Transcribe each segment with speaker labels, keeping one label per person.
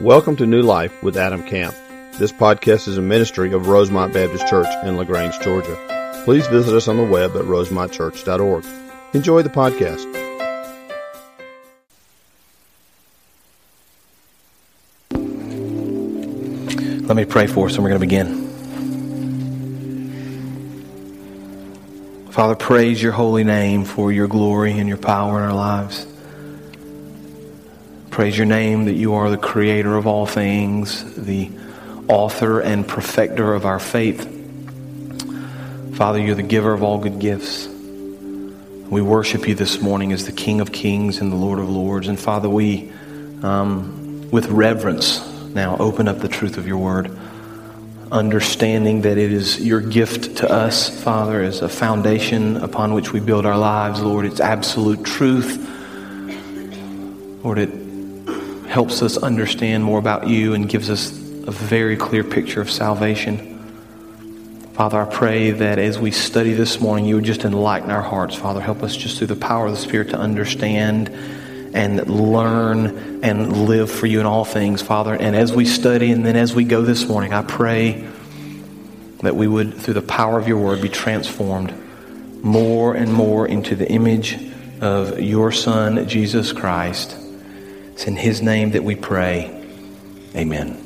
Speaker 1: Welcome to New Life with Adam Camp. This podcast is a ministry of Rosemont Baptist Church in LaGrange, Georgia. Please visit us on the web at rosemontchurch.org. Enjoy the podcast.
Speaker 2: Let me pray for us and we're going to begin. Father, praise your holy name for your glory and your power in our lives. Praise your name that you are the creator of all things, the author and perfecter of our faith. Father, you're the giver of all good gifts. We worship you this morning as the King of Kings and the Lord of Lords. And Father, we, um, with reverence, now open up the truth of your word, understanding that it is your gift to us, Father, as a foundation upon which we build our lives, Lord. It's absolute truth. Lord, it helps us understand more about you and gives us a very clear picture of salvation. Father, I pray that as we study this morning, you would just enlighten our hearts. Father, help us just through the power of the Spirit to understand and learn and live for you in all things, Father. And as we study and then as we go this morning, I pray that we would, through the power of your word, be transformed more and more into the image of your Son, Jesus Christ. It's in his name that we pray. Amen.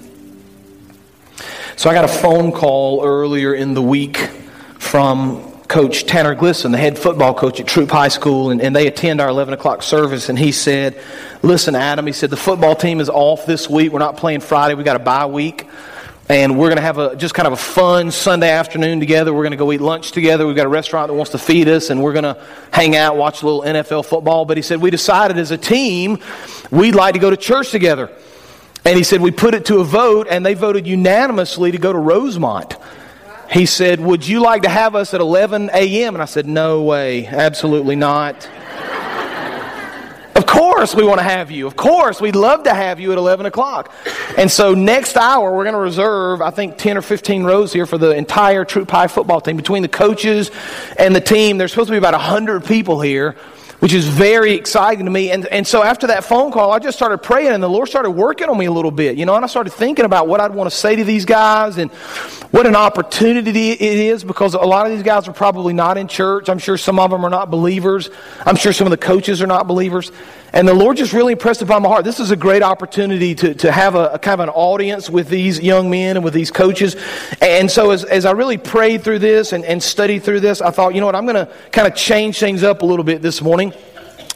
Speaker 2: So I got a phone call earlier in the week from Coach Tanner Glisson, the head football coach at Troup High School, and, and, they attend our 11 o'clock service. And he said, Listen, Adam, he said, the football team is off this week. We're not playing Friday. we got a bye week. And we're going to have a, just kind of a fun Sunday afternoon together. We're going to go eat lunch together. We've got a restaurant that wants to feed us, and we're going to hang out, watch a little NFL football. But he said, We decided as a team we'd like to go to church together. And he said, We put it to a vote, and they voted unanimously to go to Rosemont. He said, Would you like to have us at 11 a.m.? And I said, No way, absolutely not. Of course, we want to have you. Of course, we'd love to have you at 11 o'clock. And so, next hour, we're going to reserve, I think, 10 or 15 rows here for the entire Troup High football team. Between the coaches and the team, there's supposed to be about 100 people here which is very exciting to me. And, and so after that phone call, I just started praying, and the Lord started working on me a little bit, you know, and I started thinking about what I'd want to say to these guys and what an opportunity it is because a lot of these guys are probably not in church. I'm sure some of them are not believers. I'm sure some of the coaches are not believers. And the Lord just really impressed upon my heart. This is a great opportunity to, to have a, a, kind of an audience with these young men and with these coaches. And so as, as I really prayed through this and, and studied through this, I thought, you know what, I'm going to kind of change things up a little bit this morning.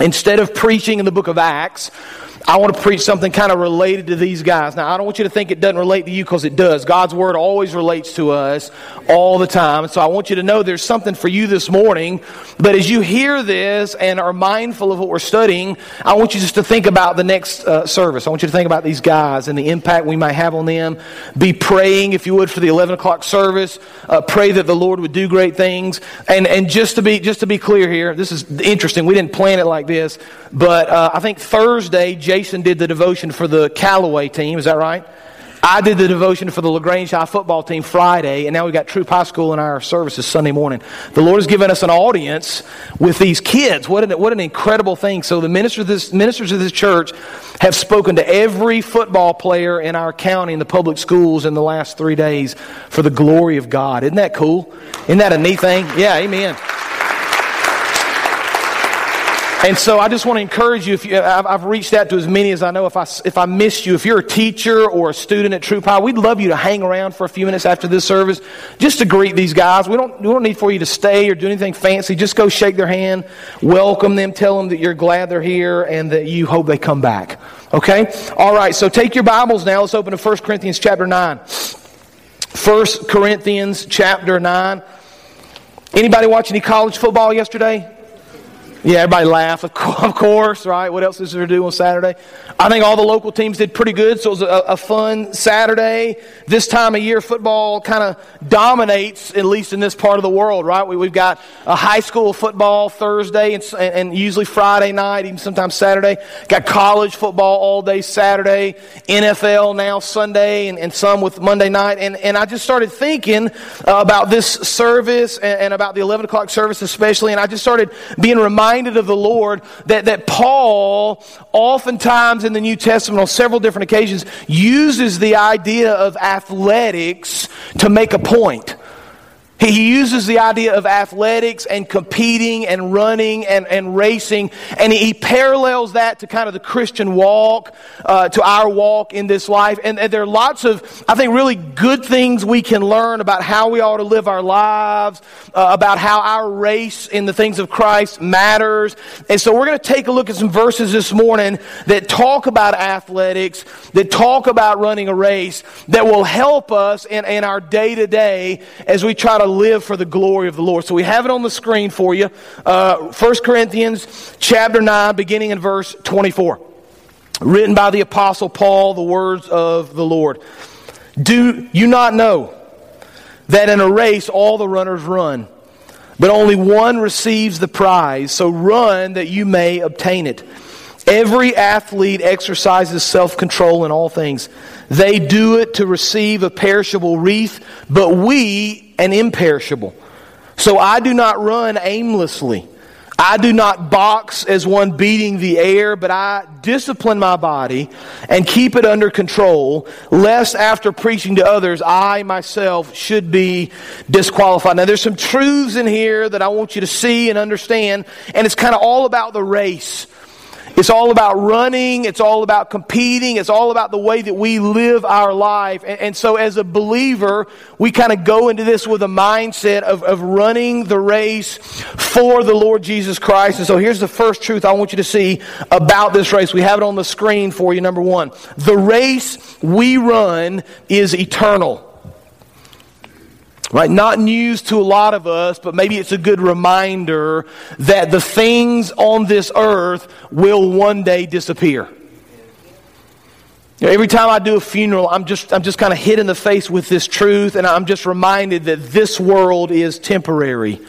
Speaker 2: Instead of preaching in the book of Acts, I want to preach something kind of related to these guys. Now, I don't want you to think it doesn't relate to you because it does. God's word always relates to us all the time. So I want you to know there's something for you this morning. But as you hear this and are mindful of what we're studying, I want you just to think about the next uh, service. I want you to think about these guys and the impact we might have on them. Be praying, if you would, for the 11 o'clock service. Uh, pray that the Lord would do great things. And, and just to be, just to be clear here, this is interesting. We didn't plan it like this, but uh, I think Thursday, Jason did the devotion for the Callaway team. Is that right? I did the devotion for the LaGrange High football team Friday, and now we've got Troup High School in our services Sunday morning. The Lord has given us an audience with these kids. What an, what an incredible thing. So, the ministers of, this, ministers of this church have spoken to every football player in our county in the public schools in the last three days for the glory of God. Isn't that cool? Isn't that a neat thing? Yeah, amen. And so I just want to encourage you. If you, I've, I've, reached out to as many as I know. If I if I missed you, if you're a teacher or a student at Troup High, we'd love you to hang around for a few minutes after this service, just to greet these guys. We don't we don't need for you to stay or do anything fancy. Just go shake their hand, welcome them, tell them that you're glad they're here and that you hope they come back. Okay. All right. So take your Bibles now. Let's open to 1 Corinthians chapter nine. 1 Corinthians chapter nine. Anybody watch any college football yesterday? Yeah, everybody laughed, of course, right? What else is there to do on Saturday? I think all the local teams did pretty good, so it was a, a fun Saturday. This time of year, football kind of dominates, at least in this part of the world, right? We, have got a high school football Thursday and, and usually Friday night, even sometimes Saturday. Got college football all day Saturday, NFL now Sunday, and, and some with Monday night. And, and I just started thinking uh, about this service and, and about the 11 o'clock service especially, and I just started being reminded reminded of the Lord that, that Paul, oftentimes in the New Testament on several different occasions, uses the idea of athletics to make a point. He uses the idea of athletics and competing and running and, and racing, and he parallels that to kind of the Christian walk, uh, to our walk in this life. And, and, there are lots of, I think, really good things we can learn about how we ought to live our lives, uh, about how our race in the things of Christ matters. And so we're going to take a look at some verses this morning that talk about athletics, that talk about running a race, that will help us in, in our day to day as we try to live for the glory of the Lord. So we have it on the screen for you. Uh, 1 Corinthians chapter 9, beginning in verse 24. Written by the Apostle Paul, the words of the Lord. Do you not know that in a race all the runners run, but only one receives the prize? So run that you may obtain it. Every athlete exercises self control in all things. They do it to receive a perishable wreath, but we an imperishable. So I do not run aimlessly. I do not box as one beating the air, but I discipline my body and keep it under control, lest after preaching to others, I myself should be disqualified. Now, there's some truths in here that I want you to see and understand, and it's kind of all about the race. It's all about running. It's all about competing. It's all about the way that we live our life. And, and so, as a believer, we kind of go into this with a mindset of, of running the race for the Lord Jesus Christ. And so, here's the first truth I want you to see about this race. We have it on the screen for you. Number one the race we run is eternal. Right? Not news to a lot of us, but maybe it's a good reminder that the things on this earth will one day disappear. Every time I do a funeral, I'm just, I'm just kind of hit in the face with this truth, and I'm just reminded that this world is temporary.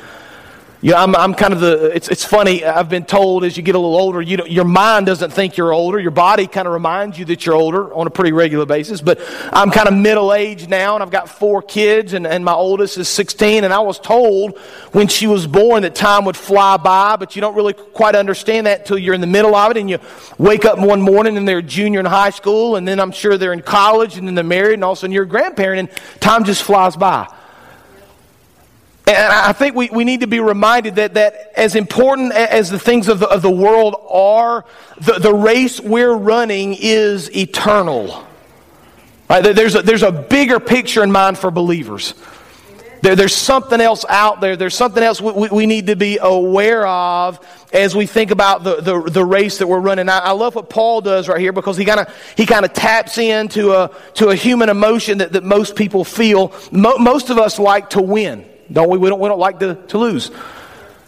Speaker 2: You know, I'm, I'm kind of the, it's, it's funny, I've been told as you get a little older, you your mind doesn't think you're older. Your body kind of reminds you that you're older on a pretty regular basis. But I'm kind of middle aged now, and I've got four kids, and, and my oldest is 16. And I was told when she was born that time would fly by, but you don't really quite understand that until you're in the middle of it. And you wake up one morning and they're junior in high school, and then I'm sure they're in college, and then they're married, and all of a sudden you're a grandparent, and time just flies by. And I think we, we need to be reminded that, that as important as the things of the, of the world are, the, the race we're running is eternal. Right? There's, a, there's a bigger picture in mind for believers. There, there's something else out there. There's something else we, we, need to be aware of as we think about the, the, the race that we're running. I, I love what Paul does right here because he kind of he kind of taps into a, to a human emotion that, that most people feel. Mo, most of us like to win. Don't we? We don't, we don't like to, to lose.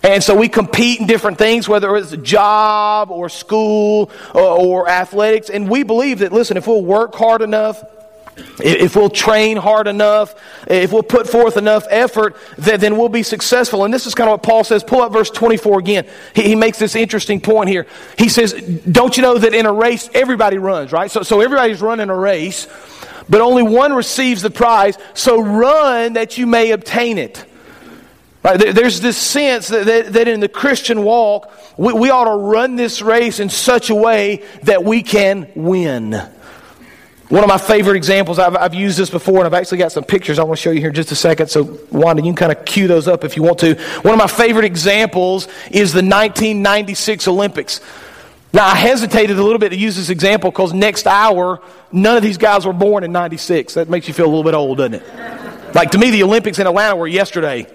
Speaker 2: And so we compete in different things, whether it's a job or school or, or, athletics. And we believe that, listen, if we'll work hard enough, if we'll train hard enough, if we'll put forth enough effort, then we'll be successful. And this is kind of what Paul says. Pull up verse 24 again. He, he makes this interesting point here. He says, Don't you know that in a race, everybody runs, right? So, so everybody's running a race, but only one receives the prize. So run that you may obtain it. Right? There's this sense that, that, that, in the Christian walk, we, we ought to run this race in such a way that we can win. One of my favorite examples, I've, I've, used this before, and I've actually got some pictures I want to show you here in just a second. So, Wanda, you can kind of cue those up if you want to. One of my favorite examples is the 1996 Olympics. Now, I hesitated a little bit to use this example because next hour, none of these guys were born in 96. That makes you feel a little bit old, doesn't it? Like, to me, the Olympics in Atlanta were yesterday.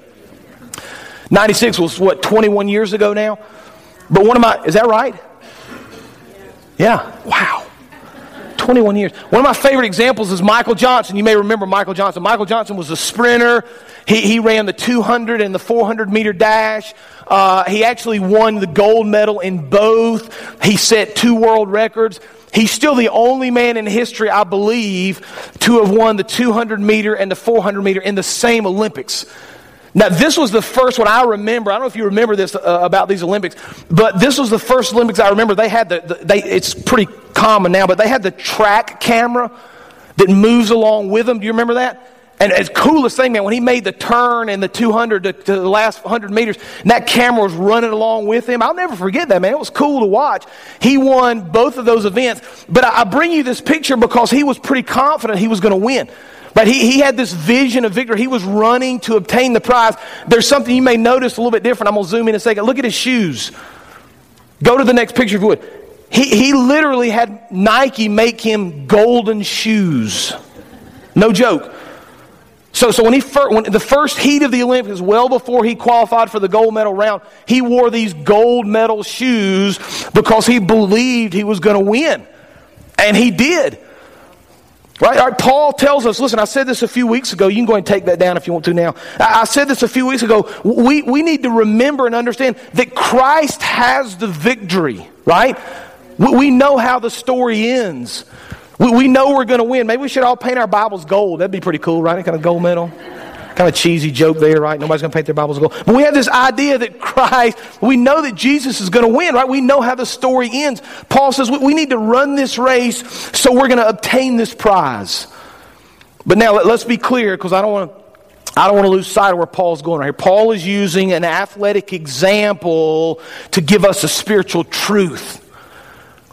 Speaker 2: 96 was what, 21 years ago now? But one of my, is that right? Yeah, wow. 21 years. One of my favorite examples is Michael Johnson. You may remember Michael Johnson. Michael Johnson was a sprinter. He, he ran the 200 and the 400 meter dash. Uh, he actually won the gold medal in both. He set two world records. He's still the only man in history, I believe, to have won the 200 meter and the 400 meter in the same Olympics. Now, this was the first one I remember. I don't know if you remember this uh, about these Olympics, but this was the first Olympics I remember. They had the, the they, it's pretty common now, but they had the track camera that moves along with them. Do you remember that? And as coolest thing, man, when he made the turn in the 200 to, to, the last 100 meters, and that camera was running along with him, I'll never forget that, man. It was cool to watch. He won both of those events. But I, I bring you this picture because he was pretty confident he was going to win. But he, he had this vision of victory. He was running to obtain the prize. There's something you may notice a little bit different. I'm going to zoom in a second. Look at his shoes. Go to the next picture if you would. He, he literally had Nike make him golden shoes. No joke. So, so when he fir- when the first heat of the Olympics, well before he qualified for the gold medal round, he wore these gold medal shoes because he believed he was going to win, and he did. Right? Paul tells us, listen, I said this a few weeks ago. You can go and take that down if you want to now. I, I said this a few weeks ago. We, we need to remember and understand that Christ has the victory, right? We, we know how the story ends. We, we know we're going to win. Maybe we should all paint our Bibles gold. That'd be pretty cool, right? Kind of gold medal. Kind of cheesy joke there, right? Nobody's going to paint their Bibles gold. But we have this idea that Christ, we know that Jesus is going to win, right? We know how the story ends. Paul says we, we need to run this race so we're going to obtain this prize. But now let, us be clear because I don't want to. I don't want to lose sight of where Paul's going right here. Paul is using an athletic example to give us a spiritual truth.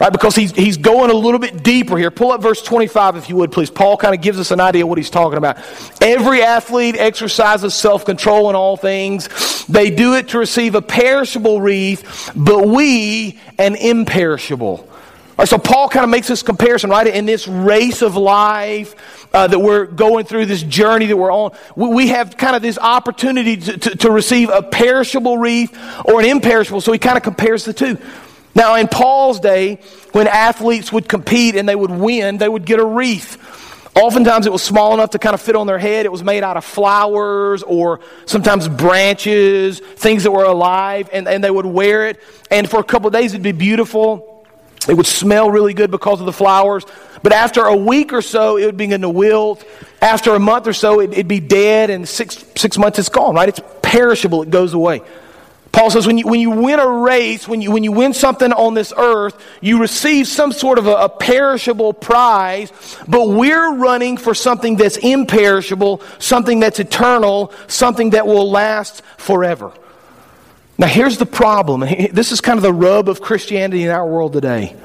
Speaker 2: Right? Because he's, he's going a little bit deeper here. Pull up verse 25 if you would, please. Paul kind of gives us an idea of what he's talking about. Every athlete exercises self control in all things. They do it to receive a perishable wreath, but we an imperishable. Right, so Paul kind of makes this comparison, right? In this race of life uh, that we're going through, this journey that we're on, we, we have kind of this opportunity to, to, to receive a perishable wreath or an imperishable. So he kind of compares the two. Now, in Paul's day, when athletes would compete and they would win, they would get a wreath. Oftentimes it was small enough to kind of fit on their head. It was made out of flowers or sometimes branches, things that were alive, and, and they would wear it. And for a couple of days it'd be beautiful. It would smell really good because of the flowers. But after a week or so, it would begin to wilt. After a month or so, it, it'd be dead, and six, six months it's gone, right? It's perishable, it goes away. Paul says when you, when you win a race, when you, when you win something on this earth, you receive some sort of a, a perishable prize, but we're running for something that's imperishable, something that's eternal, something that will last forever. Now, here's the problem. This is kind of the rub of Christianity in our world today.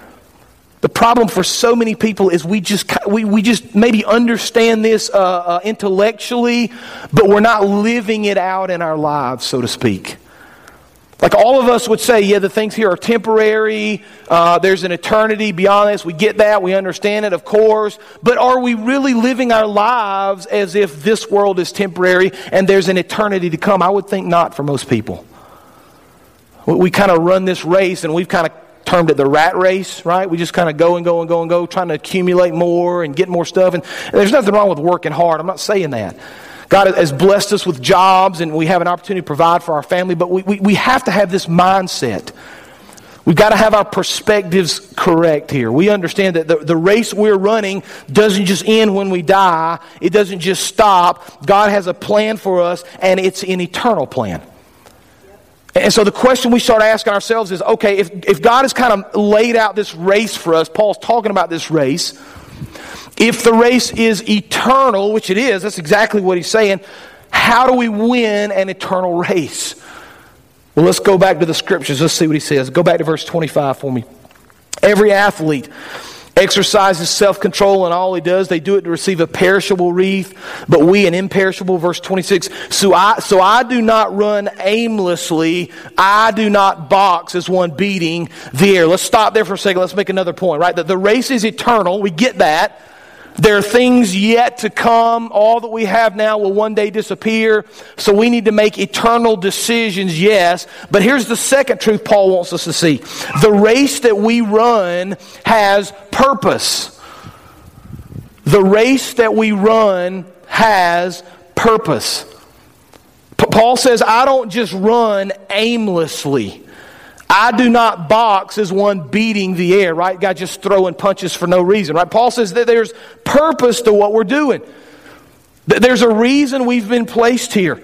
Speaker 2: The problem for so many people is we just, we, we just maybe understand this uh, uh, intellectually, but we're not living it out in our lives, so to speak. Like all of us would say, yeah, the things here are temporary. Uh, there's an eternity beyond this. We get that. We understand it, of course. But are we really living our lives as if this world is temporary and there's an eternity to come? I would think not for most people. We, kind of run this race and we've kind of termed it the rat race, right? We just kind of go and go and go and go, trying to accumulate more and get more stuff. And there's nothing wrong with working hard. I'm not saying that. God has blessed us with jobs and we have an opportunity to provide for our family, but we, we, we have to have this mindset. We've got to have our perspectives correct here. We understand that the, the race we're running doesn't just end when we die, it doesn't just stop. God has a plan for us, and it's an eternal plan. And so the question we start asking ourselves is okay, if, if God has kind of laid out this race for us, Paul's talking about this race. If the race is eternal, which it is, that's exactly what he's saying, how do we win an eternal race? Well, let's go back to the scriptures. Let's see what he says. Go back to verse 25 for me. Every athlete exercises self control in all he does. They do it to receive a perishable wreath, but we an imperishable. Verse 26. So I, so I do not run aimlessly. I do not box as one beating the air. Let's stop there for a second. Let's make another point, right? That the race is eternal. We get that. There are things yet to come. All that we have now will one day disappear. So we need to make eternal decisions, yes. But here's the second truth Paul wants us to see the race that we run has purpose. The race that we run has purpose. Paul says, I don't just run aimlessly. I do not box as one beating the air, right? God just throwing punches for no reason, right? Paul says that there's purpose to what we're doing. There's a reason we've been placed here.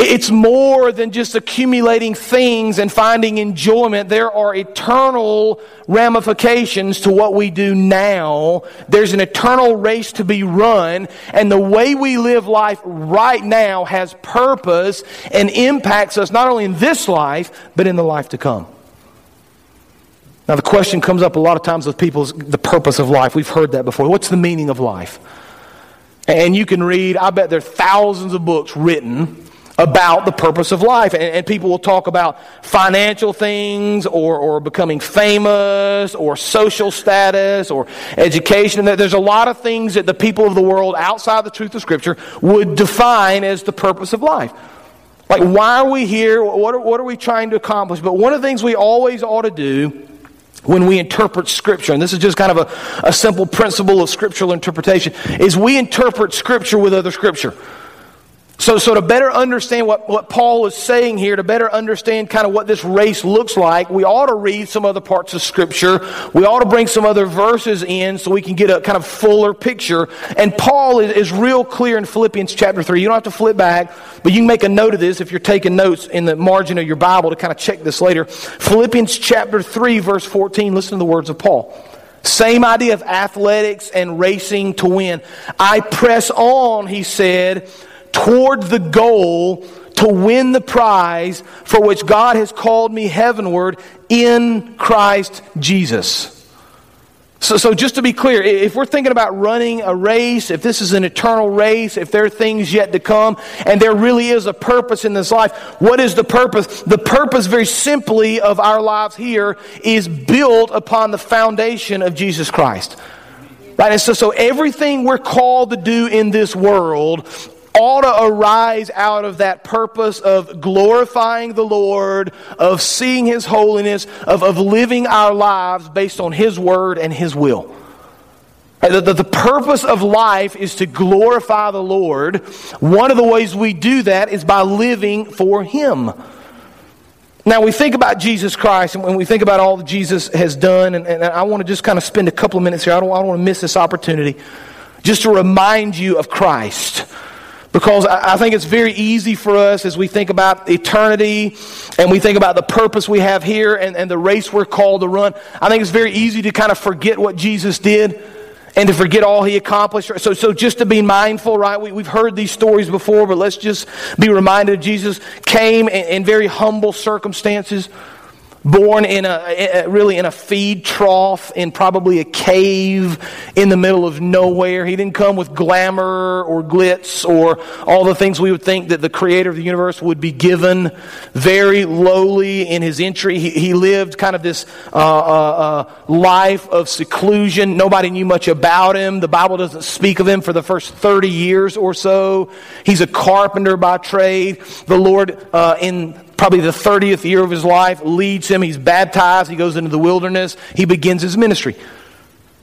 Speaker 2: It's more than just accumulating things and finding enjoyment. There are eternal ramifications to what we do now. There's an eternal race to be run, and the way we live life right now has purpose and impacts us not only in this life, but in the life to come. Now, the question comes up a lot of times with people's the purpose of life. We've heard that before. What's the meaning of life? And you can read, I bet there are thousands of books written about the purpose of life. And, and, people will talk about financial things or, or becoming famous or social status or education. There's a lot of things that the people of the world outside the truth of Scripture would define as the purpose of life. Like, why are we here? What are, what are we trying to accomplish? But one of the things we always ought to do when we interpret Scripture, and this is just kind of a, a simple principle of scriptural interpretation, is we interpret Scripture with other Scripture. So, so to better understand what, what Paul is saying here, to better understand kind of what this race looks like, we ought to read some other parts of Scripture. We ought to bring some other verses in so we can get a kind of fuller picture. And Paul is, is real clear in Philippians chapter 3. You don't have to flip back, but you can make a note of this if you're taking notes in the margin of your Bible to kind of check this later. Philippians chapter 3, verse 14, listen to the words of Paul. Same idea of athletics and racing to win. I press on, he said toward the goal to win the prize for which God has called me heavenward in Christ Jesus. So, so, just to be clear, if we're thinking about running a race, if this is an eternal race, if there are things yet to come, and there really is a purpose in this life, what is the purpose? The purpose, very simply, of our lives here is built upon the foundation of Jesus Christ. Right? And so, so everything we're called to do in this world ought to arise out of that purpose of glorifying the Lord, of seeing His holiness, of, of living our lives based on His word and His will. The, the, the, purpose of life is to glorify the Lord. One of the ways we do that is by living for Him. Now, we think about Jesus Christ and when we think about all that Jesus has done, and, and I want to just kind of spend a couple of minutes here. I don't, I don't want to miss this opportunity just to remind you of Christ. Because I think it's very easy for us as we think about eternity and we think about the purpose we have here and, and the race we're called to run. I think it's very easy to kind of forget what Jesus did and to forget all he accomplished. So, so just to be mindful, right? We, have heard these stories before, but let's just be reminded Jesus came in, in very humble circumstances born in a really in a feed trough in probably a cave in the middle of nowhere. He didn't come with glamour or glitz or all the things we would think that the creator of the universe would be given. Very lowly in his entry he, he lived kind of this uh, uh, uh, life of seclusion. Nobody knew much about him. The bible doesn't speak of him for the first 30 years or so. He's a carpenter by trade. The lord uh, in probably the 30th year of his life, leads him. He's baptized. He goes into the wilderness. He begins his ministry.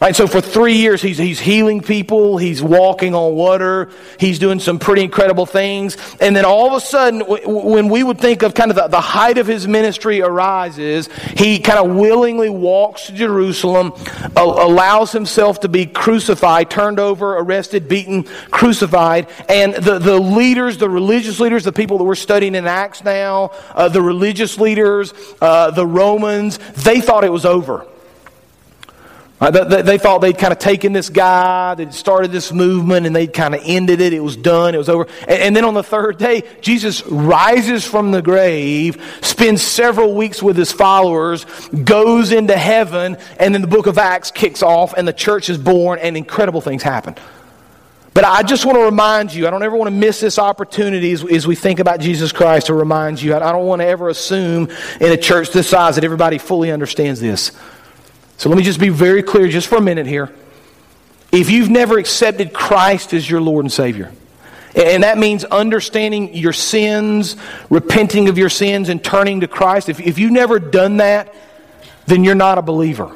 Speaker 2: Right, so for three years, he's, he's healing people, he's walking on water, he's doing some pretty incredible things. And then all of a sudden, when we would think of kind of the, the height of his ministry arises, he kind of willingly walks to Jerusalem, allows himself to be crucified, turned over, arrested, beaten, crucified. And the, the leaders, the religious leaders, the people that we're studying in Acts now, uh, the religious leaders, uh, the Romans, they thought it was over. Uh, they, they, thought they'd kind of taken this guy, they'd started this movement, and they'd kind of ended it. It was done, it was over. And, and, then on the third day, Jesus rises from the grave, spends several weeks with his followers, goes into heaven, and then the book of Acts kicks off, and the church is born, and incredible things happen. But I just want to remind you, I don't ever want to miss this opportunity as, as we think about Jesus Christ to remind you. I, I don't want to ever assume in a church this size that everybody fully understands this. So let me just be very clear just for a minute here. If you've never accepted Christ as your Lord and Savior, and that means understanding your sins, repenting of your sins, and turning to Christ. If, if you've never done that, then you're not a believer.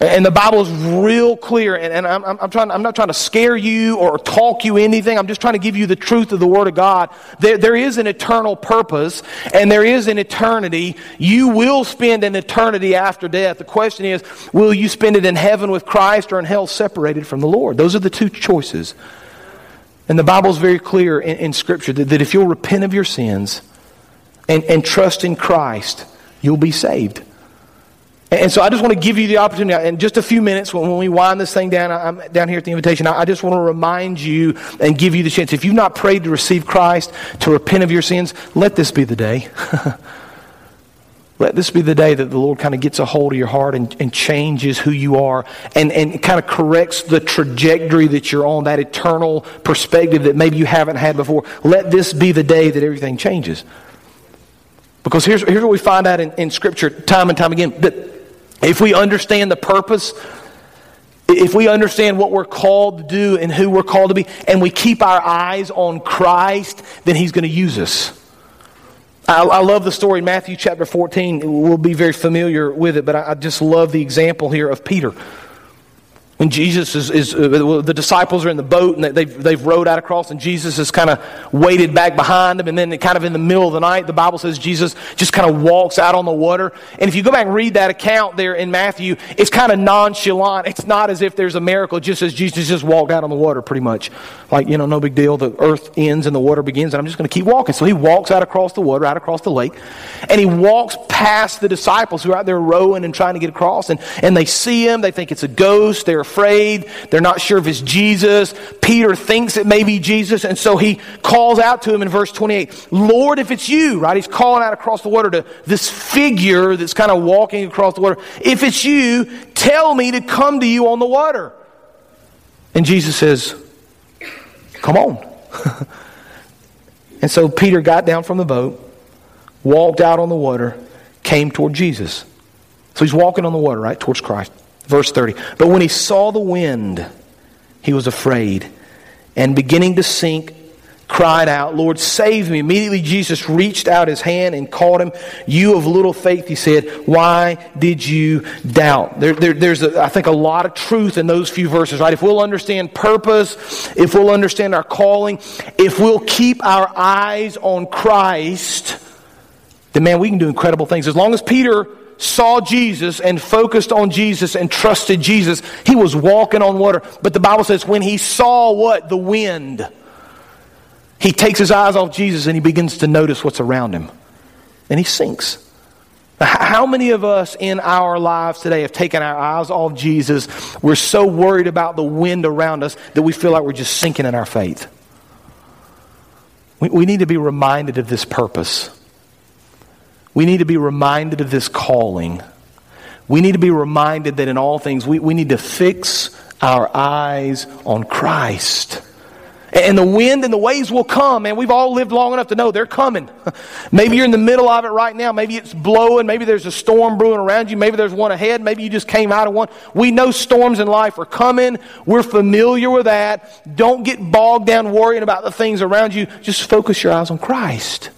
Speaker 2: And the Bible is real clear, and, and I'm, I'm, trying, I'm not trying to scare you or talk you anything. I'm just trying to give you the truth of the Word of God. There, there is an eternal purpose, and there is an eternity. You will spend an eternity after death. The question is, will you spend it in heaven with Christ or in hell separated from the Lord? Those are the two choices. And the Bible is very clear in, in Scripture that, that if you'll repent of your sins and, and trust in Christ, you'll be saved. And so I just want to give you the opportunity in just a few minutes when we wind this thing down. I'm down here at the invitation. I just want to remind you and give you the chance. If you've not prayed to receive Christ, to repent of your sins, let this be the day. let this be the day that the Lord kind of gets a hold of your heart and, and changes who you are and, and kind of corrects the trajectory that you're on, that eternal perspective that maybe you haven't had before. Let this be the day that everything changes. Because here's, here's what we find out in, in Scripture time and time again that if we understand the purpose, if we understand what we're called to do and who we're called to be, and we keep our eyes on Christ, then He's going to use us. I, I, love the story in Matthew chapter 14. We'll be very familiar with it, but I, I just love the example here of Peter. When Jesus is, is uh, the disciples are in the boat and they've, they've rowed out across, and Jesus has kind of waited back behind them. And then, kind of in the middle of the night, the Bible says Jesus just kind of walks out on the water. And if you go back and read that account there in Matthew, it's kind of nonchalant. It's not as if there's a miracle, just as Jesus just walked out on the water, pretty much. Like, you know, no big deal. The earth ends and the water begins, and I'm just going to keep walking. So he walks out across the water, out across the lake, and he walks past the disciples who are out there rowing and trying to get across. And, and they see him, they think it's a ghost, they're afraid. They're not sure if it's Jesus. Peter thinks it may be Jesus, and so he calls out to him in verse 28 Lord, if it's you, right? He's calling out across the water to this figure that's kind of walking across the water. If it's you, tell me to come to you on the water. And Jesus says, Come on. and so Peter got down from the boat, walked out on the water, came toward Jesus. So he's walking on the water, right, towards Christ. Verse 30. But when he saw the wind, he was afraid, and beginning to sink, cried out, Lord, save me. Immediately Jesus reached out his hand and caught him. You of little faith, he said, why did you doubt? There, there, there's, a, I think, a lot of truth in those few verses, right? If we'll understand purpose, if we'll understand our calling, if we'll keep our eyes on Christ, then man, we can do incredible things. As long as Peter saw Jesus and focused on Jesus and trusted Jesus, he was walking on water. But the Bible says when he saw what? The wind. He takes his eyes off Jesus and he begins to notice what's around him. And he sinks. How many of us in our lives today have taken our eyes off Jesus? We're so worried about the wind around us that we feel like we're just sinking in our faith. We, we need to be reminded of this purpose. We need to be reminded of this calling. We need to be reminded that in all things we, we need to fix our eyes on Christ. And the wind and the waves will come, and we've all lived long enough to know they're coming. Maybe you're in the middle of it right now. Maybe it's blowing. Maybe there's a storm brewing around you. Maybe there's one ahead. Maybe you just came out of one. We know storms in life are coming. We're familiar with that. Don't get bogged down worrying about the things around you. Just focus your eyes on Christ.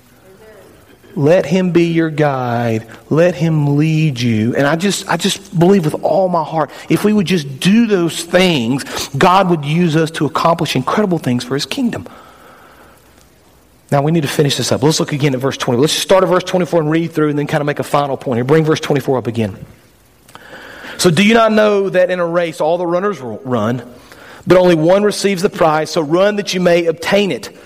Speaker 2: Let him be your guide. Let him lead you. And I just, I just believe with all my heart, if we would just do those things, God would use us to accomplish incredible things for his kingdom. Now we need to finish this up. Let's look again at verse 20. Let's just start at verse 24 and read through and then kind of make a final point here. Bring verse 24 up again. So do you not know that in a race all the runners run, but only one receives the prize? So run that you may obtain it.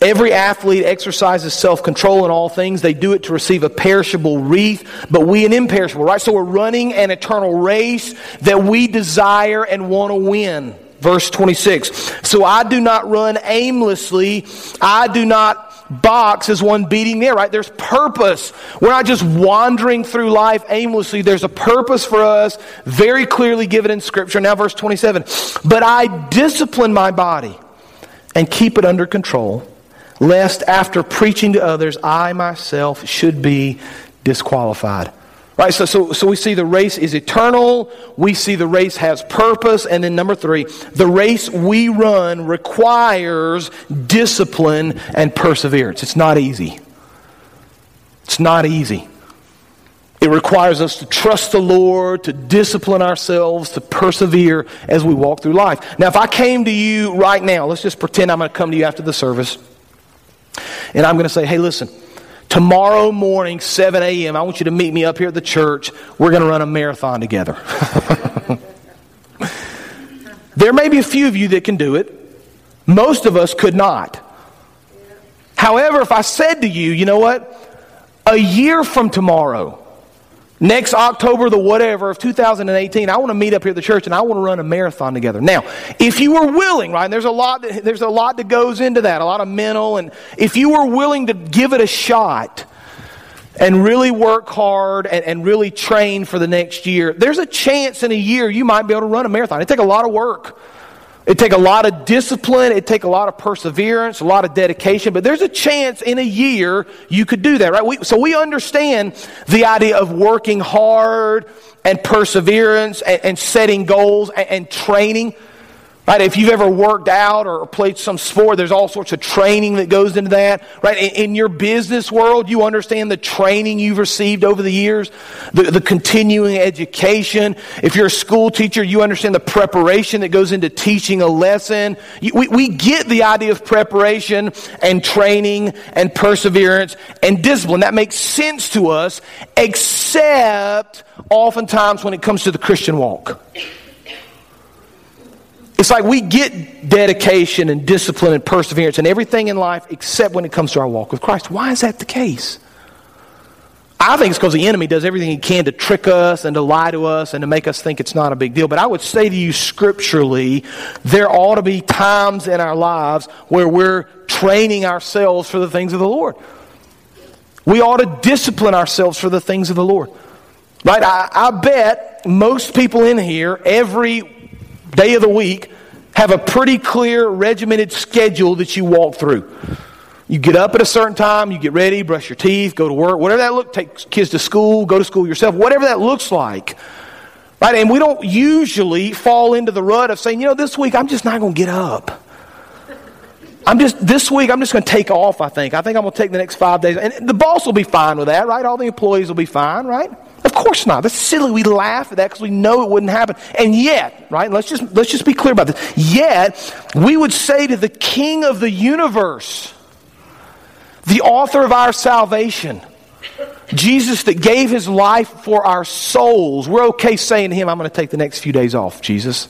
Speaker 2: Every athlete exercises self control in all things. They do it to receive a perishable wreath, but we an imperishable, right? So we're running an eternal race that we desire and want to win. Verse 26. So I do not run aimlessly. I do not box as one beating the air, right? There's purpose. We're not just wandering through life aimlessly. There's a purpose for us, very clearly given in Scripture. Now, verse 27. But I discipline my body and keep it under control lest after preaching to others, I myself should be disqualified. Right, so, so, so we see the race is eternal. We see the race has purpose. And then number three, the race we run requires discipline and perseverance. It's not easy. It's not easy. It requires us to trust the Lord, to discipline ourselves, to persevere as we walk through life. Now, if I came to you right now, let's just pretend I'm going to come to you after the service. And I'm going to say, hey, listen, tomorrow morning, 7 a.m., I want you to meet me up here at the church. We're going to run a marathon together. there may be a few of you that can do it. Most of us could not. However, if I said to you, you know what? A year from tomorrow, next October, the whatever of 2018, I want to meet up here at the church and I want to run a marathon together. Now, if you were willing, right, there's a lot that, there's a lot that goes into that, a lot of mental, and if you were willing to give it a shot and really work hard and, and really train for the next year, there's a chance in a year you might be able to run a marathon. It take a lot of work. It take a lot of discipline. It take a lot of perseverance, a lot of dedication. But there's a chance in a year you could do that, right? We, so we understand the idea of working hard and perseverance and, and setting goals and, and training. Right? If you've ever worked out or played some sport, there's all sorts of training that goes into that. Right? In, in your business world, you understand the training you've received over the years, the, the continuing education. If you're a school teacher, you understand the preparation that goes into teaching a lesson. You, we, we get the idea of preparation and training and perseverance and discipline. That makes sense to us, except oftentimes when it comes to the Christian walk. It's like we get dedication and discipline and perseverance and everything in life except when it comes to our walk with Christ. Why is that the case? I think it's because the enemy does everything he can to trick us and to lie to us and to make us think it's not a big deal. But I would say to you scripturally, there ought to be times in our lives where we're training ourselves for the things of the Lord. We ought to discipline ourselves for the things of the Lord. Right? I, I bet most people in here, every day of the week, have a pretty clear, regimented schedule that you walk through. You get up at a certain time, you get ready, brush your teeth, go to work, whatever that looks, take kids to school, go to school yourself, whatever that looks like. Right? And we don't usually fall into the rut of saying, you know, this week I'm just not going to get up. I'm just, this week I'm just going to take off, I think. I think I'm going to take the next five days. And the boss will be fine with that, right? All the employees will be fine, right? Course not. That's silly. We laugh at that because we know it wouldn't happen. And yet, right? Let's just, let's just be clear about this. Yet, we would say to the King of the universe, the author of our salvation, Jesus that gave his life for our souls, we're okay saying to him, I'm going to take the next few days off, Jesus.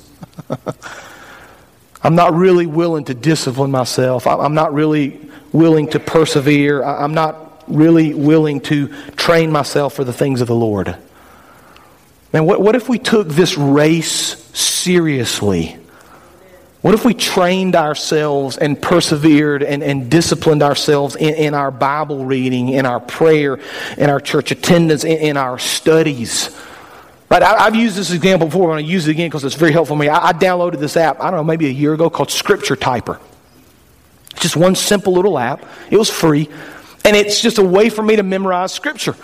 Speaker 2: I'm not really willing to discipline myself. I'm not really willing to persevere. I'm not really willing to train myself for the things of the Lord. Man, what, what if we took this race seriously? What if we trained ourselves and persevered and, and disciplined ourselves in, in, our Bible reading, in our prayer, in our church attendance, in, in our studies? Right, I, have used this example before. I'm going to use it again because it's very helpful for me. I, I downloaded this app, I don't know, maybe a year ago called Scripture Typer. It's just one simple little app. It was free. And it's just a way for me to memorize Scripture.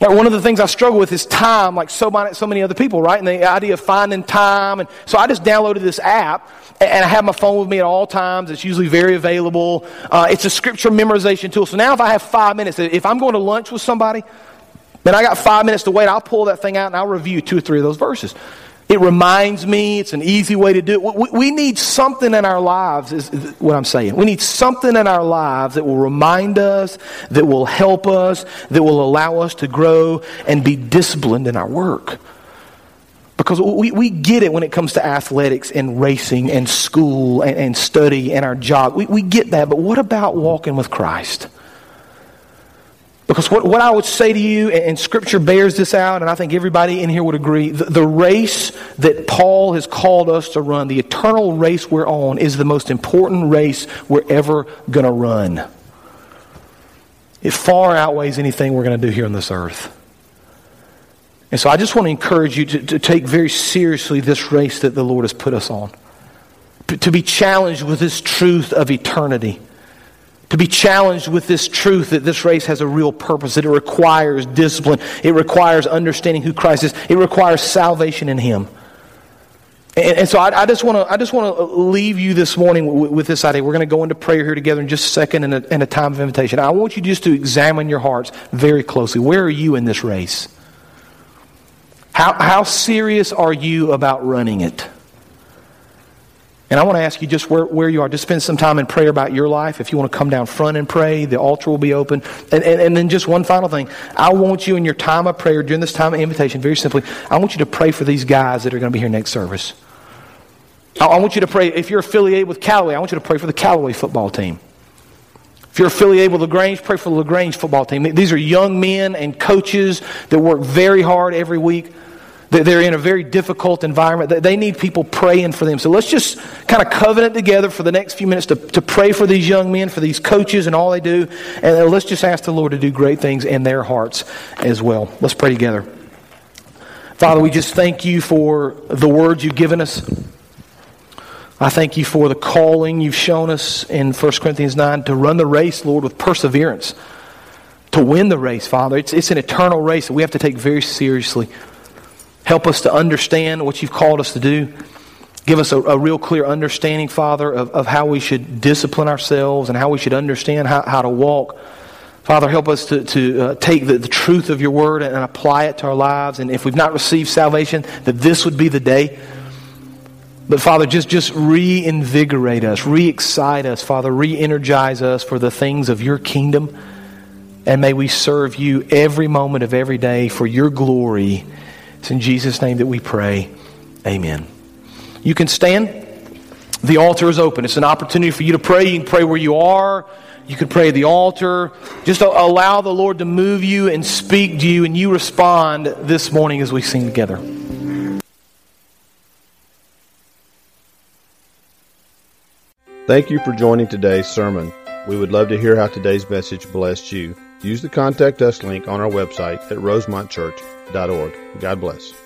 Speaker 2: Like one of the things I struggle with is time, like so many, so many other people, right? And the idea of finding time. And so I just downloaded this app, and I have my phone with me at all times. It's usually very available. Uh, it's a scripture memorization tool. So now if I have five minutes, if I'm going to lunch with somebody, then I got five minutes to wait, I'll pull that thing out and I'll review two or three of those verses. It reminds me, it's an easy way to do it. We, need something in our lives, is what I'm saying. We need something in our lives that will remind us, that will help us, that will allow us to grow and be disciplined in our work. Because we, we get it when it comes to athletics and racing and school and, and study and our job. We, we get that, but what about walking with Christ? Because what, what I would say to you, and Scripture bears this out, and I think everybody in here would agree, the, the race that Paul has called us to run, the eternal race we're on, is the most important race we're ever going to run. It far outweighs anything we're going to do here on this earth. And so I just want to encourage you to, to take very seriously this race that the Lord has put us on, to be challenged with this truth of eternity to be challenged with this truth that this race has a real purpose, that it requires discipline, it requires understanding who Christ is, it requires salvation in Him. And, and so I, I, just want to I just want to leave you this morning with, with this idea. We're going to go into prayer here together in just a second and a, in a time of invitation. I want you just to examine your hearts very closely. Where are you in this race? How, how serious are you about running it? And I want to ask you just where, where you are. Just spend some time in prayer about your life. If you want to come down front and pray, the altar will be open. And, and, and then just one final thing. I want you in your time of prayer, during this time of invitation, very simply, I want you to pray for these guys that are going to be here next service. I want you to pray, if you're affiliated with Callaway, I want you to pray for the Callaway football team. If you're affiliated with LaGrange, pray for the LaGrange football team. These are young men and coaches that work very hard every week. They're in a very difficult environment. They need people praying for them. So let's just kind of covenant together for the next few minutes to, to pray for these young men, for these coaches and all they do. And let's just ask the Lord to do great things in their hearts as well. Let's pray together. Father, we just thank you for the words you've given us. I thank you for the calling you've shown us in 1 Corinthians 9 to run the race, Lord, with perseverance, to win the race, Father. It's, it's an eternal race that we have to take very seriously. Help us to understand what you've called us to do. Give us a, a real clear understanding, Father, of, of how we should discipline ourselves and how we should understand how, how to walk. Father, help us to, to uh, take the, the truth of your word and, apply it to our lives. And if we've not received salvation, that this would be the day. But Father, just, just reinvigorate us, re excite us, Father, re energize us for the things of your kingdom. And may we serve you every moment of every day for your glory. It's in Jesus' name that we pray. Amen. You can stand. The altar is open. It's an opportunity for you to pray. You can pray where you are. You can pray at the altar. Just allow the Lord to move you and speak to you, and you respond this morning as we sing together.
Speaker 1: Thank you for joining today's sermon. We would love to hear how today's message blessed you. Use the Contact Us link on our website at God bless.